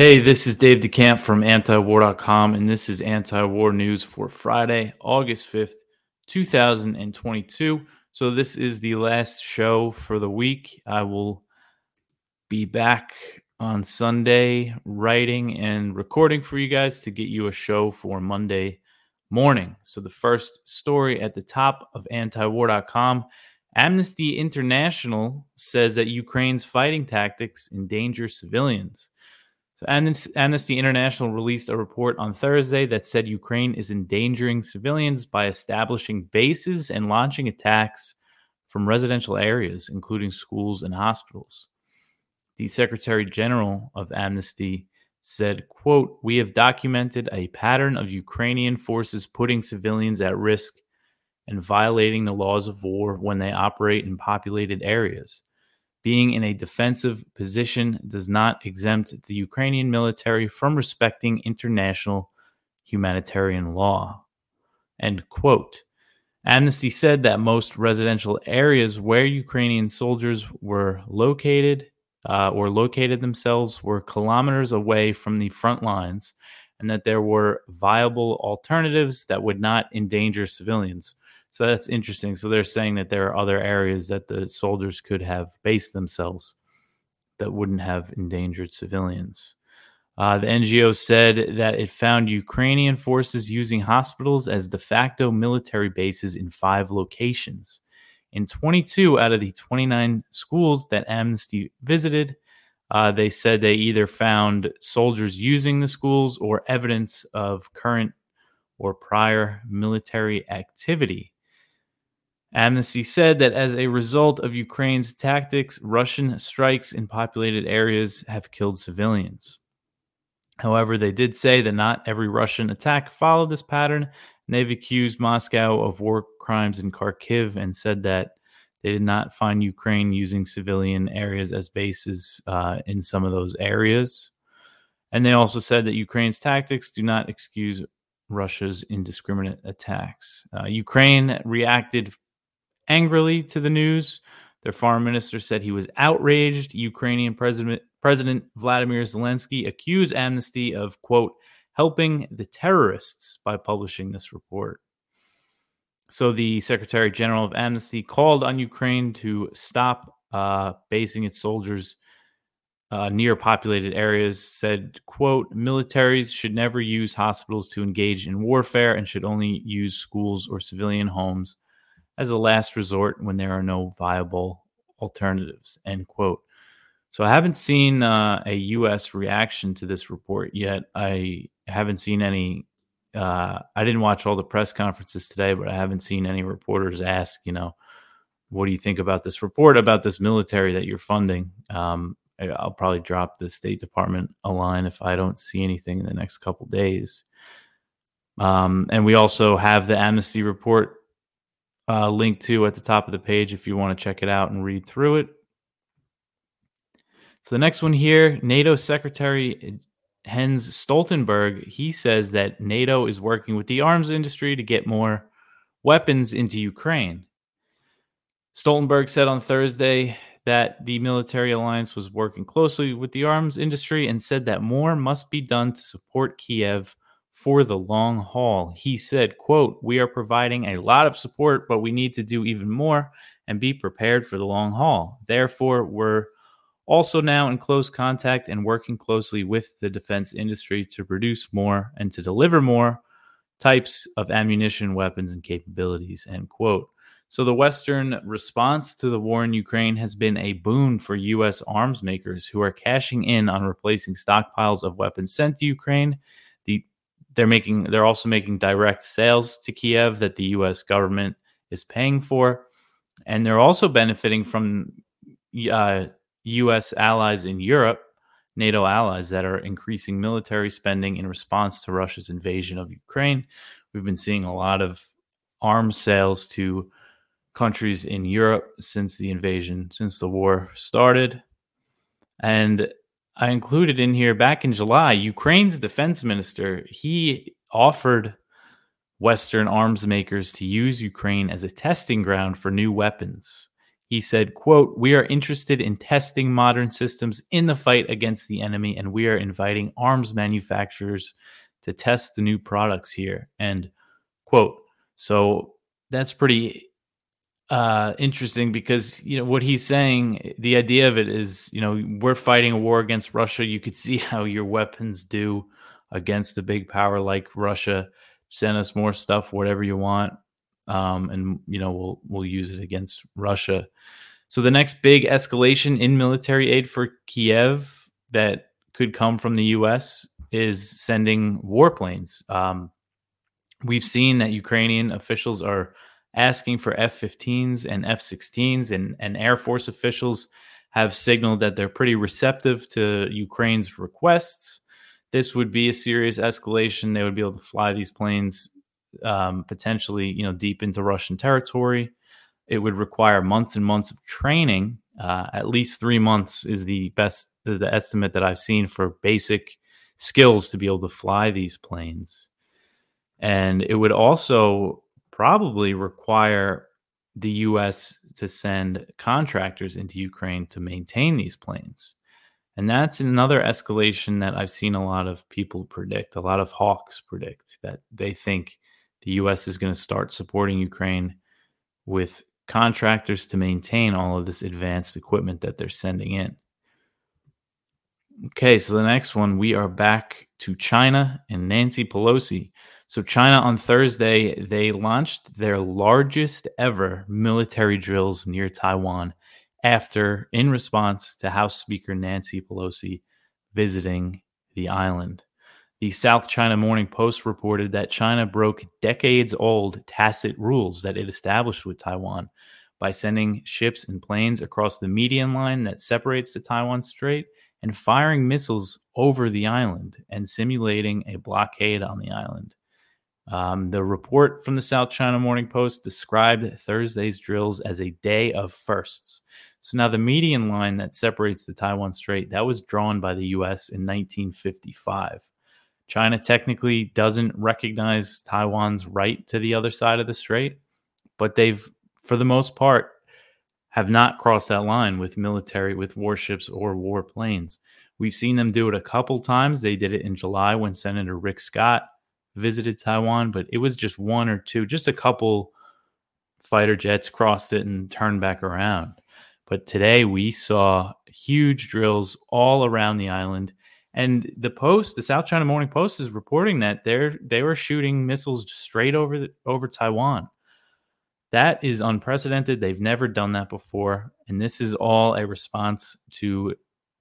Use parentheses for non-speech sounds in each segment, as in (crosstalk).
Hey, this is Dave DeCamp from antiwar.com, and this is anti war news for Friday, August 5th, 2022. So, this is the last show for the week. I will be back on Sunday writing and recording for you guys to get you a show for Monday morning. So, the first story at the top of antiwar.com Amnesty International says that Ukraine's fighting tactics endanger civilians. So Amnesty International released a report on Thursday that said Ukraine is endangering civilians by establishing bases and launching attacks from residential areas, including schools and hospitals. The Secretary General of Amnesty said, quote, We have documented a pattern of Ukrainian forces putting civilians at risk and violating the laws of war when they operate in populated areas being in a defensive position does not exempt the Ukrainian military from respecting international humanitarian law. End quote. Amnesty said that most residential areas where Ukrainian soldiers were located uh, or located themselves were kilometers away from the front lines and that there were viable alternatives that would not endanger civilians. So that's interesting. So they're saying that there are other areas that the soldiers could have based themselves that wouldn't have endangered civilians. Uh, the NGO said that it found Ukrainian forces using hospitals as de facto military bases in five locations. In 22 out of the 29 schools that Amnesty visited, uh, they said they either found soldiers using the schools or evidence of current or prior military activity. Amnesty said that as a result of Ukraine's tactics, Russian strikes in populated areas have killed civilians. However, they did say that not every Russian attack followed this pattern, and they've accused Moscow of war crimes in Kharkiv and said that they did not find Ukraine using civilian areas as bases uh, in some of those areas. And they also said that Ukraine's tactics do not excuse Russia's indiscriminate attacks. Uh, Ukraine reacted angrily to the news. Their foreign minister said he was outraged. Ukrainian President President Vladimir Zelensky accused Amnesty of quote helping the terrorists by publishing this report. So the Secretary General of Amnesty called on Ukraine to stop uh, basing its soldiers uh, near populated areas. Said quote militaries should never use hospitals to engage in warfare and should only use schools or civilian homes as a last resort when there are no viable alternatives. End quote. So I haven't seen uh, a U.S. reaction to this report yet. I haven't seen any. Uh, I didn't watch all the press conferences today, but I haven't seen any reporters ask, you know, what do you think about this report about this military that you're funding? Um, I'll probably drop the State Department a line if I don't see anything in the next couple days. Um, and we also have the amnesty report uh, link to at the top of the page if you want to check it out and read through it. So the next one here, NATO Secretary Jens Stoltenberg, he says that NATO is working with the arms industry to get more weapons into Ukraine. Stoltenberg said on Thursday that the military alliance was working closely with the arms industry and said that more must be done to support Kiev for the long haul. He said, quote, "We are providing a lot of support, but we need to do even more and be prepared for the long haul. Therefore, we're also now in close contact and working closely with the defense industry to produce more and to deliver more types of ammunition, weapons, and capabilities." End quote. So the Western response to the war in Ukraine has been a boon for U.S. arms makers who are cashing in on replacing stockpiles of weapons sent to Ukraine they're making they're also making direct sales to Kiev that the US government is paying for. And they're also benefiting from uh, US allies in Europe NATO allies that are increasing military spending in response to Russia's invasion of Ukraine. We've been seeing a lot of arms sales to countries in Europe since the invasion since the war started. And I included in here back in July, Ukraine's defense minister, he offered Western arms makers to use Ukraine as a testing ground for new weapons. he said, quote, We are interested in testing modern systems in the fight against the enemy, and we are inviting arms manufacturers to test the new products here. And quote. So that's pretty uh, interesting because you know what he's saying. The idea of it is, you know, we're fighting a war against Russia. You could (laughs) see how your weapons do against a big power like Russia. Send us more stuff, whatever you want, um, and you know we'll we'll use it against Russia. So the next big escalation in military aid for Kiev that could come from the U.S. is sending warplanes. Um, we've seen that Ukrainian officials are asking for F-15s and F-16s, and and Air Force officials have signaled that they're pretty receptive to Ukraine's requests. This would be a serious escalation. They would be able to fly these planes um, potentially, you know, deep into Russian territory. It would require months and months of training. Uh, at least three months is the best the, the estimate that I've seen for basic skills to be able to fly these planes. And it would also probably require the US to send contractors into Ukraine to maintain these planes. And that's another escalation that I've seen a lot of people predict, a lot of hawks predict that they think the US is going to start supporting Ukraine with contractors to maintain all of this advanced equipment that they're sending in. Okay, so the next one, we are back to China and Nancy Pelosi. So, China on Thursday, they launched their largest ever military drills near Taiwan after, in response to House Speaker Nancy Pelosi visiting the island. The South China Morning Post reported that China broke decades old tacit rules that it established with Taiwan by sending ships and planes across the median line that separates the Taiwan Strait and firing missiles over the island and simulating a blockade on the island. Um, the report from the South China Morning Post described Thursday's drills as a day of firsts. So now the median line that separates the Taiwan Strait that was drawn by the U.S. in 1955. China technically doesn't recognize Taiwan's right to the other side of the strait, but they've, for the most part, have not crossed that line with military, with warships or warplanes. We've seen them do it a couple times. They did it in July when Senator Rick Scott visited Taiwan, but it was just one or two, just a couple fighter jets crossed it and turned back around. But today we saw huge drills all around the island. And the Post, the South China Morning Post, is reporting that they're they were shooting missiles straight over the, over Taiwan. That is unprecedented. They've never done that before, and this is all a response to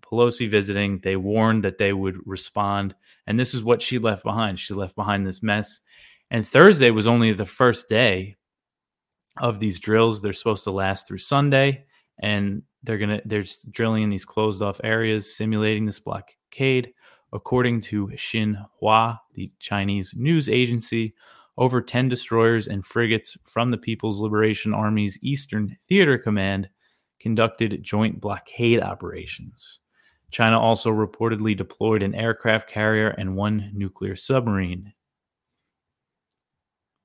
Pelosi visiting. They warned that they would respond and this is what she left behind. She left behind this mess. And Thursday was only the first day of these drills. They're supposed to last through Sunday. And they're gonna they're drilling in these closed off areas, simulating this blockade. According to Xinhua, the Chinese news agency, over 10 destroyers and frigates from the People's Liberation Army's Eastern Theater Command conducted joint blockade operations. China also reportedly deployed an aircraft carrier and one nuclear submarine.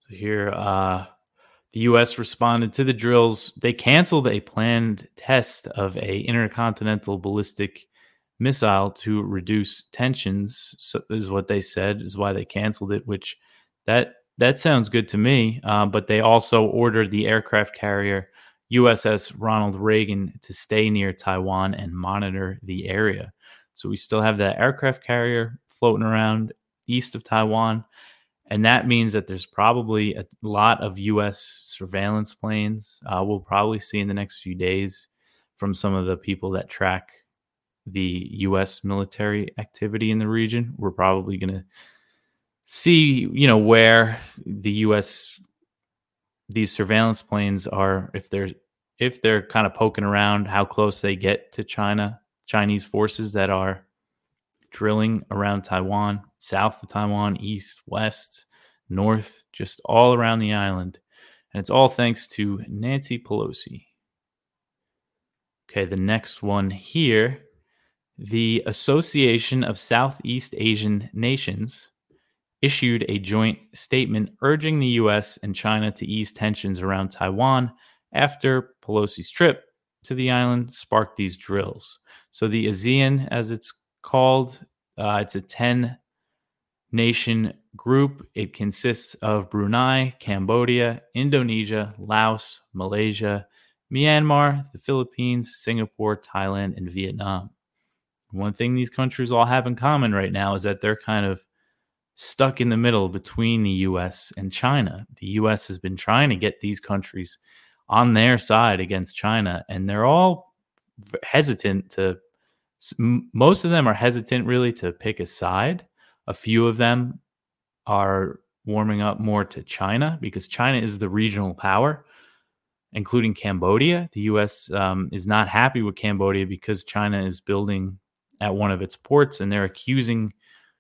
So here, uh, the U.S. responded to the drills. They canceled a planned test of a intercontinental ballistic missile to reduce tensions. So is what they said. Is why they canceled it. Which that that sounds good to me. Uh, but they also ordered the aircraft carrier USS Ronald Reagan to stay near Taiwan and monitor the area. So we still have that aircraft carrier floating around east of Taiwan. And that means that there's probably a lot of US surveillance planes. Uh, we'll probably see in the next few days from some of the people that track the US military activity in the region. We're probably going to see, you know, where the US these surveillance planes are if they're if they're kind of poking around how close they get to China, Chinese forces that are drilling around Taiwan, south of Taiwan, east, west, north, just all around the island. And it's all thanks to Nancy Pelosi. Okay, the next one here the Association of Southeast Asian Nations issued a joint statement urging the U.S. and China to ease tensions around Taiwan after Pelosi's trip to the island sparked these drills. So the ASEAN, as it's called, uh, it's a 10 nation group. It consists of Brunei, Cambodia, Indonesia, Laos, Malaysia, Myanmar, the Philippines, Singapore, Thailand, and Vietnam. One thing these countries all have in common right now is that they're kind of stuck in the middle between the US and China. The US has been trying to get these countries on their side against China, and they're all hesitant to, most of them are hesitant really to pick a side. A few of them are warming up more to China because China is the regional power, including Cambodia. The US um, is not happy with Cambodia because China is building at one of its ports, and they're accusing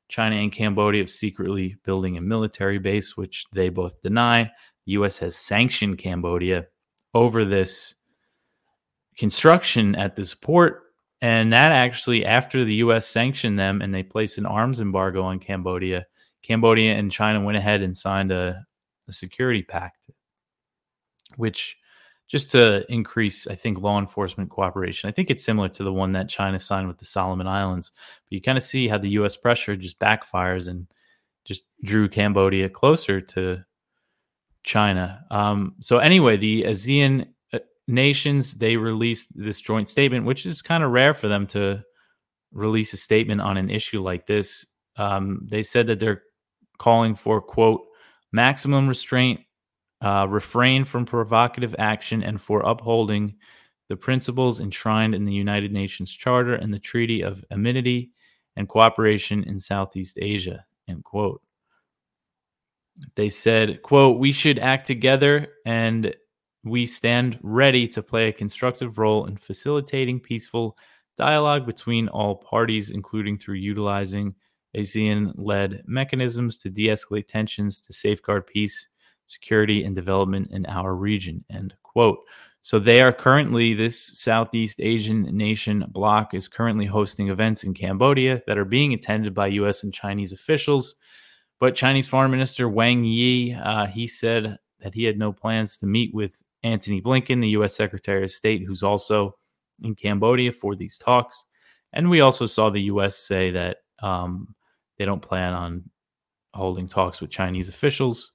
China and Cambodia of secretly building a military base, which they both deny. The U.S. has sanctioned Cambodia over this construction at this port. And that actually, after the U.S. sanctioned them and they placed an arms embargo on Cambodia, Cambodia and China went ahead and signed a, a security pact, which just to increase, I think, law enforcement cooperation. I think it's similar to the one that China signed with the Solomon Islands. But you kind of see how the U.S. pressure just backfires and just drew Cambodia closer to China. Um, so anyway, the ASEAN uh, nations they released this joint statement, which is kind of rare for them to release a statement on an issue like this. Um, they said that they're calling for quote maximum restraint uh, refrain from provocative action, and for upholding the principles enshrined in the United Nations Charter and the Treaty of Amity and Cooperation in Southeast Asia. End quote. They said, quote, we should act together and we stand ready to play a constructive role in facilitating peaceful dialogue between all parties, including through utilizing ASEAN led mechanisms to de escalate tensions, to safeguard peace security, and development in our region. End quote. So they are currently, this Southeast Asian nation bloc is currently hosting events in Cambodia that are being attended by U.S. and Chinese officials. But Chinese Foreign Minister Wang Yi, uh, he said that he had no plans to meet with Antony Blinken, the U.S. Secretary of State, who's also in Cambodia for these talks. And we also saw the U.S. say that um, they don't plan on holding talks with Chinese officials.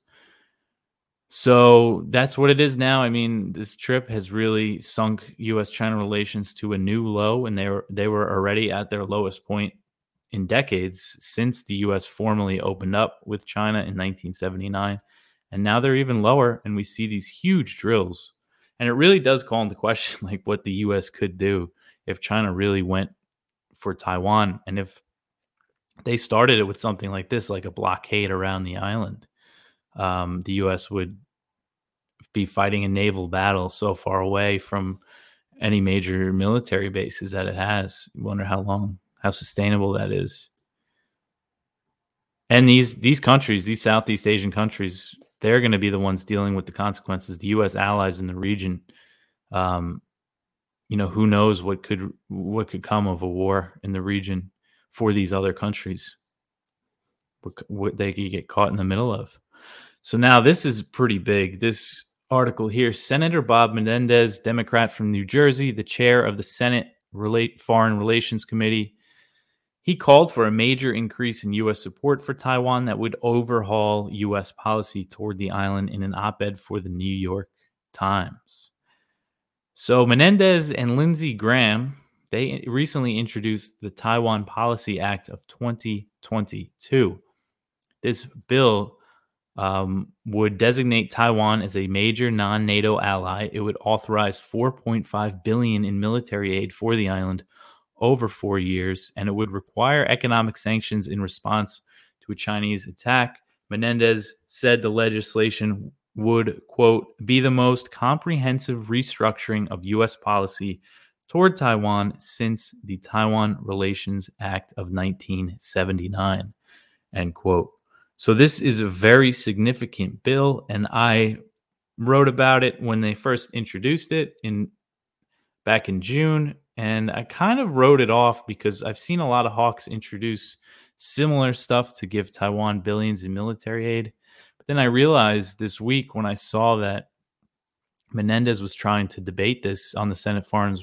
So that's what it is now. I mean, this trip has really sunk U.S.-China relations to a new low, and they were they were already at their lowest point in decades since the U.S. formally opened up with China in 1979, and now they're even lower. And we see these huge drills, and it really does call into (laughs) question like what the U.S. could do if China really went for Taiwan, and if they started it with something like this, like a blockade around the island um, the U.S. would be fighting a naval battle so far away from any major military bases that it has. You wonder how long, how sustainable that is. And these these countries, these Southeast Asian countries, they're going to be the ones dealing with the consequences. The U.S. allies in the region, um, you know, who knows what could what could come of a war in the region for these other countries, what, what they could get caught in the middle of. So now this is pretty big. This article here Senator Bob Menendez, Democrat from New Jersey, the chair of the Senate Relate Foreign Relations Committee, he called for a major increase in U.S. support for Taiwan that would overhaul U.S. policy toward the island in an op ed for the New York Times. So Menendez and Lindsey Graham, they recently introduced the Taiwan Policy Act of 2022. This bill um, would designate Taiwan as a major non-NATO ally. It would authorize 4.5 billion in military aid for the island over four years, and it would require economic sanctions in response to a Chinese attack. Menendez said the legislation would, quote, be the most comprehensive restructuring of U.S. policy toward Taiwan since the Taiwan Relations Act of 1979, end quote. So this is a very significant bill, and I wrote about it when they first introduced it in back in June, and I kind of wrote it off because I've seen a lot of hawks introduce similar stuff to give Taiwan billions in military aid. But then I realized this week when I saw that Menendez was trying to debate this on the Senate Foreign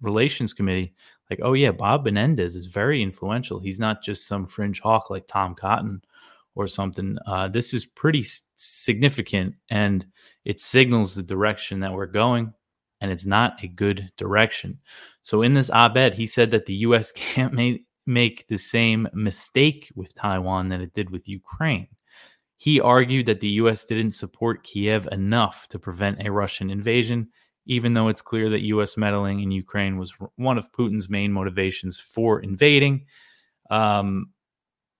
Relations Committee. Like, oh yeah, Bob Menendez is very influential. He's not just some fringe hawk like Tom Cotton or something. Uh, this is pretty significant, and it signals the direction that we're going, and it's not a good direction. So, in this op ed, he said that the U.S. (laughs) can't make, make the same mistake with Taiwan that it did with Ukraine. He argued that the U.S. didn't support Kiev enough to prevent a Russian invasion, even though it's clear that U.S. meddling in Ukraine was one of Putin's main motivations for invading. Um,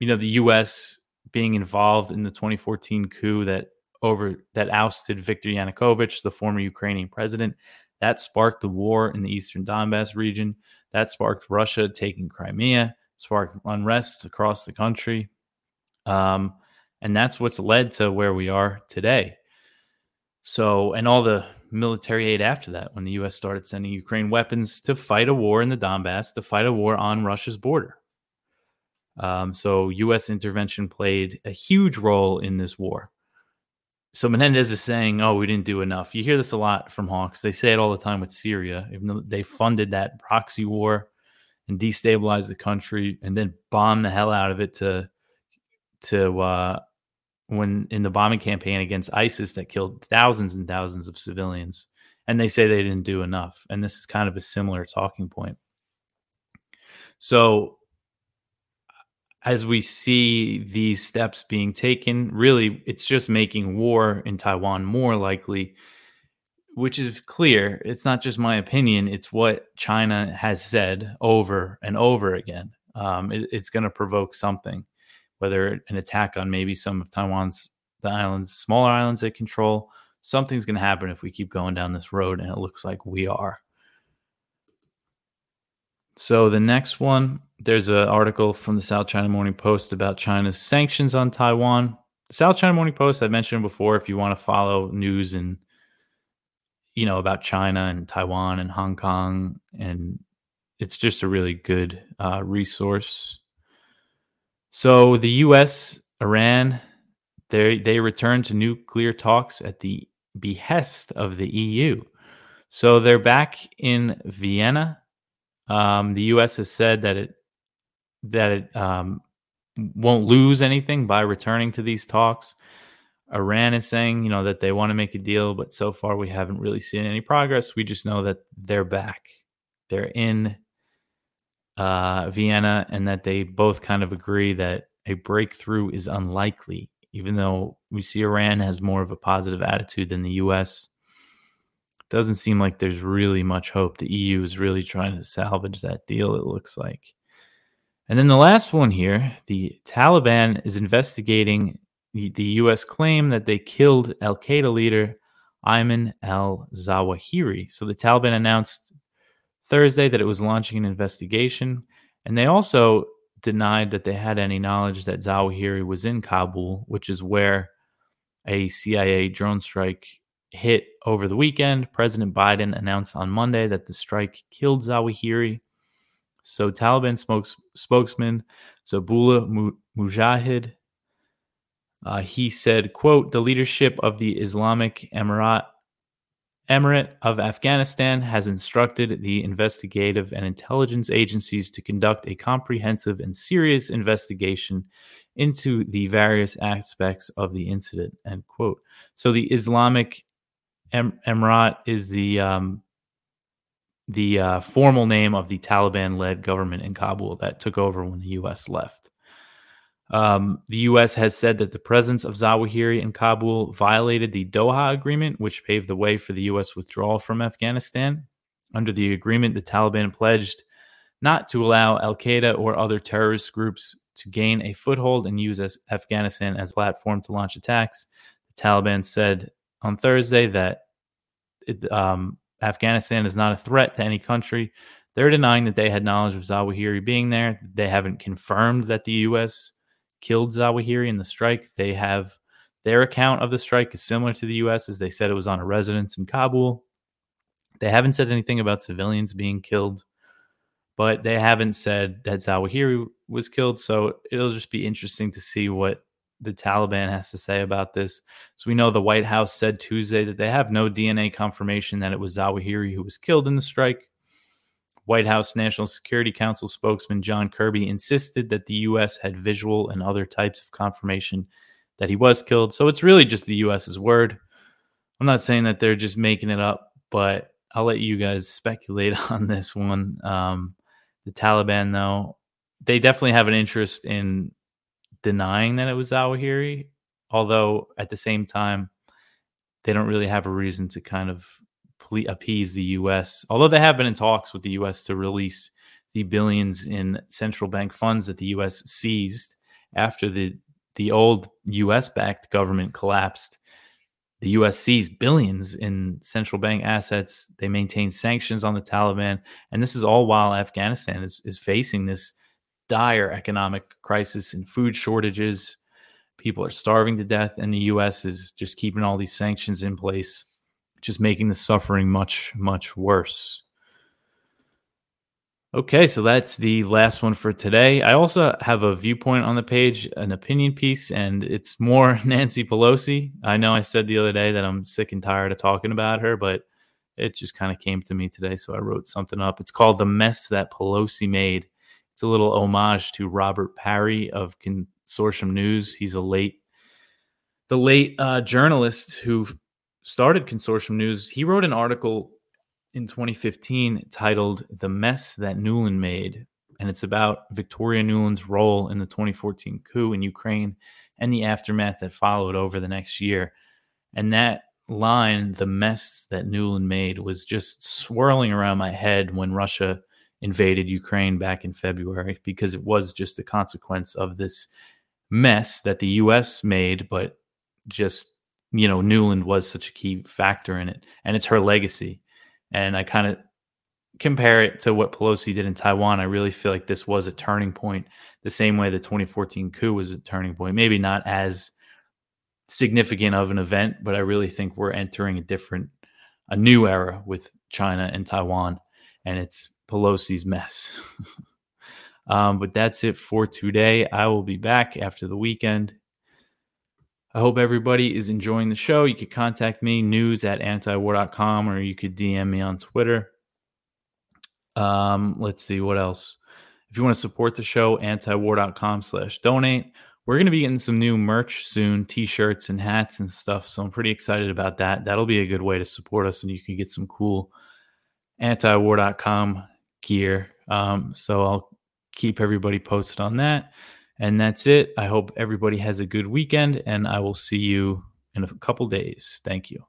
you know, the U.S. being involved in the 2014 coup that over that ousted Viktor Yanukovych, the former Ukrainian president, that sparked the war in the eastern Donbass region. That sparked Russia taking Crimea, sparked unrest across the country. Um, and that's what's led to where we are today. So, and all the military aid after that, when the U.S. started sending Ukraine weapons to fight a war in the Donbass, to fight a war on Russia's border. Um, so, U.S. intervention played a huge role in this war. So, Menendez is saying, oh, we didn't do enough. You hear this a lot from Hawks. They say it all the time with Syria, they funded that proxy war and destabilized the country and then bombed the hell out of it to to uh, when in the bombing campaign against ISIS that killed thousands and thousands of civilians. And they say they didn't do enough. And this is kind of a similar talking point. So, as we see these steps being taken, really, it's just making war in Taiwan more likely, which is clear. It's not just my opinion, it's what China has said over and over again. Um, it, it's going to provoke something whether an attack on maybe some of Taiwan's the islands, smaller islands they control. Something's going to happen if we keep going down this road, and it looks like we are. So the next one, there's an article from the South China Morning Post about China's sanctions on Taiwan. The South China Morning Post, I mentioned before, if you want to follow news and you know about China and Taiwan and Hong Kong, and it's just a really good uh, resource. So the U.S., Iran, they they returned to nuclear talks at the behest of the EU. So they're back in Vienna. Um, the U.S. has said that it that it um, won't lose anything by returning to these talks. Iran is saying, you know, that they want to make a deal, but so far we haven't really seen any progress. We just know that they're back. They're in uh, Vienna, and that they both kind of agree that a breakthrough is unlikely, even though we see Iran has more of a positive attitude than the U.S. Doesn't seem like there's really much hope. The EU is really trying to salvage that deal, it looks like. And then the last one here the Taliban is investigating the, the U.S. claim that they killed Al Qaeda leader Ayman al Zawahiri. So the Taliban announced Thursday that it was launching an investigation. And they also denied that they had any knowledge that Zawahiri was in Kabul, which is where a CIA drone strike hit over the weekend. President Biden announced on Monday that the strike killed Zawahiri. So Taliban spokes, spokesman Zabihullah Mujahid, uh, he said, quote, the leadership of the Islamic Emirate Emirate of Afghanistan has instructed the investigative and intelligence agencies to conduct a comprehensive and serious investigation into the various aspects of the incident. End quote. So the Islamic em- Emirate is the um, the uh, formal name of the Taliban-led government in Kabul that took over when the U.S. left. Um, the U.S. has said that the presence of Zawahiri in Kabul violated the Doha Agreement, which paved the way for the U.S. withdrawal from Afghanistan. Under the agreement, the Taliban pledged not to allow Al Qaeda or other terrorist groups to gain a foothold and use Afghanistan as a platform to launch attacks. The Taliban said on Thursday that it, um, Afghanistan is not a threat to any country. They're denying that they had knowledge of Zawahiri being there. They haven't confirmed that the U.S killed Zawahiri in the strike. They have their account of the strike is similar to the U.S. as they said it was on a residence in Kabul. They haven't said anything about civilians being killed, but they haven't said that Zawahiri was killed. So it'll just be interesting to see what the Taliban has to say about this. So we know the White House said Tuesday that they have no DNA confirmation that it was Zawahiri who was killed in the strike. White House National Security Council spokesman John Kirby insisted that the U.S. had visual and other types of confirmation that he was killed. So it's really just the U.S.'s word. I'm not saying that they're just making it up, but I'll let you guys speculate (laughs) on this one. Um, the Taliban, though, they definitely have an interest in denying that it was Zawahiri, although at the same time, they don't really have a reason to kind of ple- appease the U.S. Although they have been in talks with the U.S. to release the billions in central bank funds that the U.S. seized after the the old U.S. backed government collapsed. The U.S. seized billions in central bank assets. They maintain sanctions on the Taliban, and this is all while Afghanistan is, is facing this dire economic crisis and food shortages. People are starving to death, and the U.S. is just keeping all these sanctions in place, just making the suffering much, much worse. Okay, so that's the last one for today. I also have a viewpoint on the page, an opinion piece, and it's more (laughs) Nancy Pelosi. I know I said the other day that I'm sick and tired of talking about her, but it just kind of came to me today, so I wrote something up. It's called The Mess That Pelosi Made. It's a little homage to Robert Parry of Consortium News. He's a late, the late uh, journalist who started Consortium News. He wrote an article in 2015 titled The Mess That Nuland Made. And it's about Victoria Nuland's role in the 2014 coup in Ukraine and the aftermath that followed over the next year. And that line, the mess that Nuland made, was just swirling around my head when Russia invaded Ukraine back in February because it was just a consequence of this mess that the US made, but just, you know, Nuland was such a key factor in it. And it's her legacy. And I kind of compare it to what Pelosi did in Taiwan. I really feel like this was a turning point, the same way the 2014 coup was a turning point. Maybe not as significant of an event, but I really think we're entering a different, a new era with China and Taiwan, and it's Pelosi's mess. (laughs) um, but that's it for today. I will be back after the weekend. I hope everybody is enjoying the show. You could contact me, news at antiwar.com, or you could DM me on Twitter. Um, let's see what else. If you want to support the show, antiwar.com slash donate. We're going to be getting some new merch soon, t-shirts and hats and stuff. So I'm pretty excited about that. That'll be a good way to support us and you can get some cool antiwar.com gear. Um, so I'll keep everybody posted on that. And that's it. I hope everybody has a good weekend, and I will see you in a couple days. Thank you.